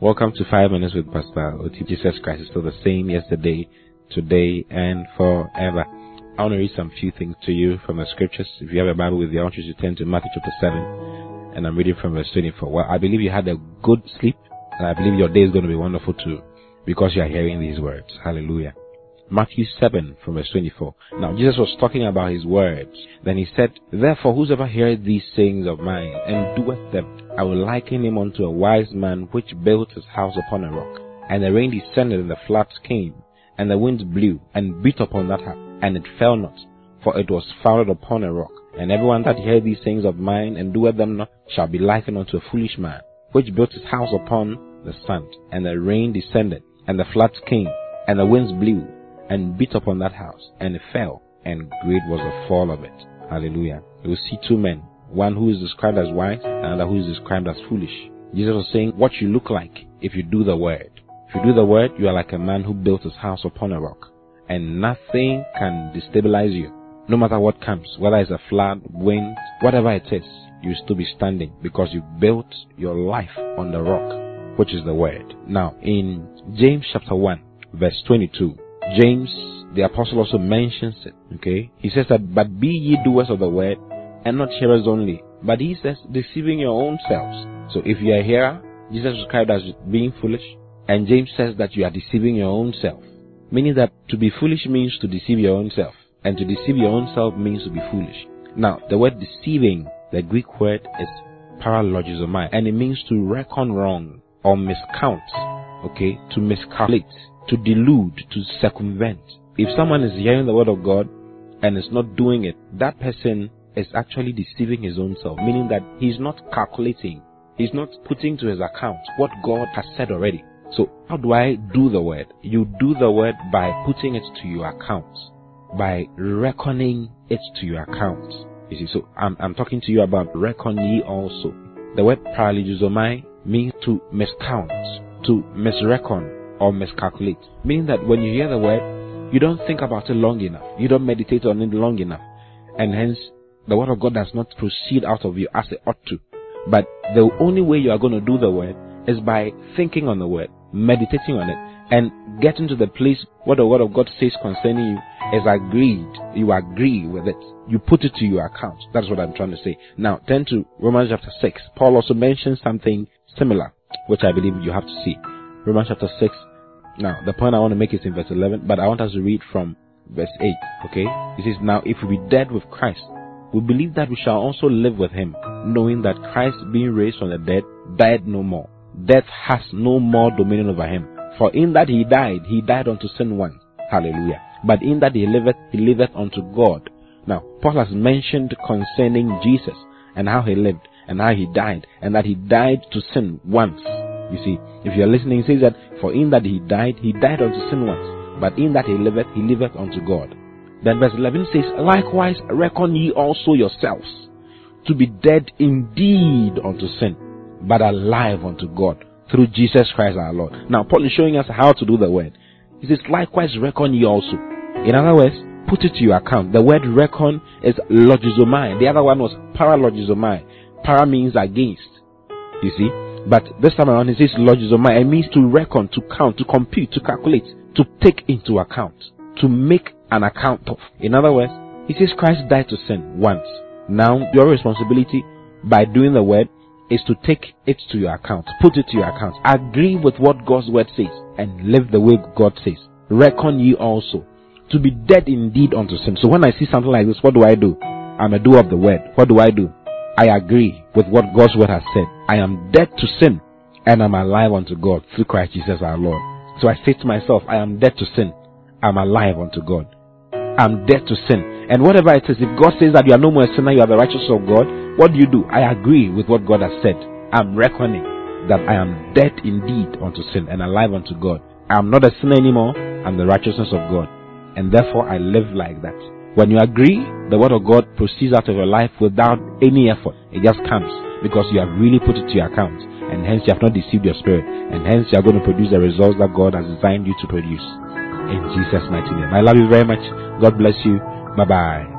Welcome to 5 Minutes with Pastor Oti. Jesus Christ is still the same yesterday, today, and forever. I want to read some few things to you from the scriptures. If you have a Bible with you, I want you to turn to Matthew chapter 7, and I'm reading from verse 24. Well, I believe you had a good sleep, and I believe your day is going to be wonderful too, because you are hearing these words. Hallelujah. Matthew 7 from verse 24. Now Jesus was talking about his words. Then he said, Therefore whosoever heareth these sayings of mine and doeth them, I will liken him unto a wise man which built his house upon a rock. And the rain descended and the floods came, and the winds blew and beat upon that house, and it fell not, for it was founded upon a rock. And everyone that heareth these sayings of mine and doeth them not shall be likened unto a foolish man, which built his house upon the sand. And the rain descended, and the floods came, and the winds blew, and beat upon that house, and it fell, and great was the fall of it. Hallelujah. You will see two men, one who is described as wise, another who is described as foolish. Jesus was saying what you look like if you do the word. If you do the word, you are like a man who built his house upon a rock, and nothing can destabilize you. No matter what comes, whether it's a flood, wind, whatever it is, you will still be standing because you built your life on the rock, which is the word. Now, in James chapter 1, verse 22, James, the apostle also mentions it, okay? He says that, but be ye doers of the word, and not hearers only. But he says, deceiving your own selves. So if you are a hearer, Jesus described as being foolish, and James says that you are deceiving your own self. Meaning that to be foolish means to deceive your own self, and to deceive your own self means to be foolish. Now, the word deceiving, the Greek word is paralogizomai, and it means to reckon wrong or miscount, okay, to miscalculate to delude, to circumvent. If someone is hearing the word of God and is not doing it, that person is actually deceiving his own self, meaning that he's not calculating, he's not putting to his account what God has said already. So, how do I do the word? You do the word by putting it to your account, by reckoning it to your account. You see, so I'm, I'm talking to you about reckon ye also. The word paralogizomai means to miscount, to misreckon, or miscalculate. Meaning that when you hear the word, you don't think about it long enough. You don't meditate on it long enough. And hence, the word of God does not proceed out of you as it ought to. But the only way you are going to do the word is by thinking on the word, meditating on it, and getting to the place where the word of God says concerning you is agreed. You agree with it. You put it to your account. That's what I'm trying to say. Now, turn to Romans chapter 6. Paul also mentions something similar, which I believe you have to see. Romans chapter 6. Now, the point I want to make is in verse 11, but I want us to read from verse 8. Okay? It says, Now, if we be dead with Christ, we believe that we shall also live with him, knowing that Christ, being raised from the dead, died no more. Death has no more dominion over him. For in that he died, he died unto sin once. Hallelujah. But in that he liveth, he liveth unto God. Now, Paul has mentioned concerning Jesus and how he lived and how he died and that he died to sin once. You see, if you are listening, he says that, For in that he died, he died unto sin once, but in that he liveth, he liveth unto God. Then verse 11 says, Likewise reckon ye also yourselves to be dead indeed unto sin, but alive unto God through Jesus Christ our Lord. Now, Paul is showing us how to do the word. He says, Likewise reckon ye also. In other words, put it to your account. The word reckon is logizomai. The other one was paralogizomai. Para means against. You see? But this time around, he says logizomai. It means to reckon, to count, to compute, to calculate, to take into account, to make an account of. In other words, he says Christ died to sin once. Now, your responsibility by doing the word is to take it to your account, put it to your account, agree with what God's word says, and live the way God says. Reckon ye also to be dead indeed unto sin. So when I see something like this, what do I do? I'm a doer of the word. What do I do? I agree with what God's word has said. I am dead to sin and I'm alive unto God through Christ Jesus our Lord. So I say to myself, I am dead to sin. I'm alive unto God. I'm dead to sin. And whatever it is, if God says that you are no more a sinner, you are the righteousness of God, what do you do? I agree with what God has said. I'm reckoning that I am dead indeed unto sin and alive unto God. I am not a sinner anymore. I'm the righteousness of God. And therefore I live like that. When you agree, the word of God proceeds out of your life without any effort. It just comes because you have really put it to your account and hence you have not deceived your spirit and hence you are going to produce the results that God has designed you to produce. In Jesus' mighty name. I love you very much. God bless you. Bye bye.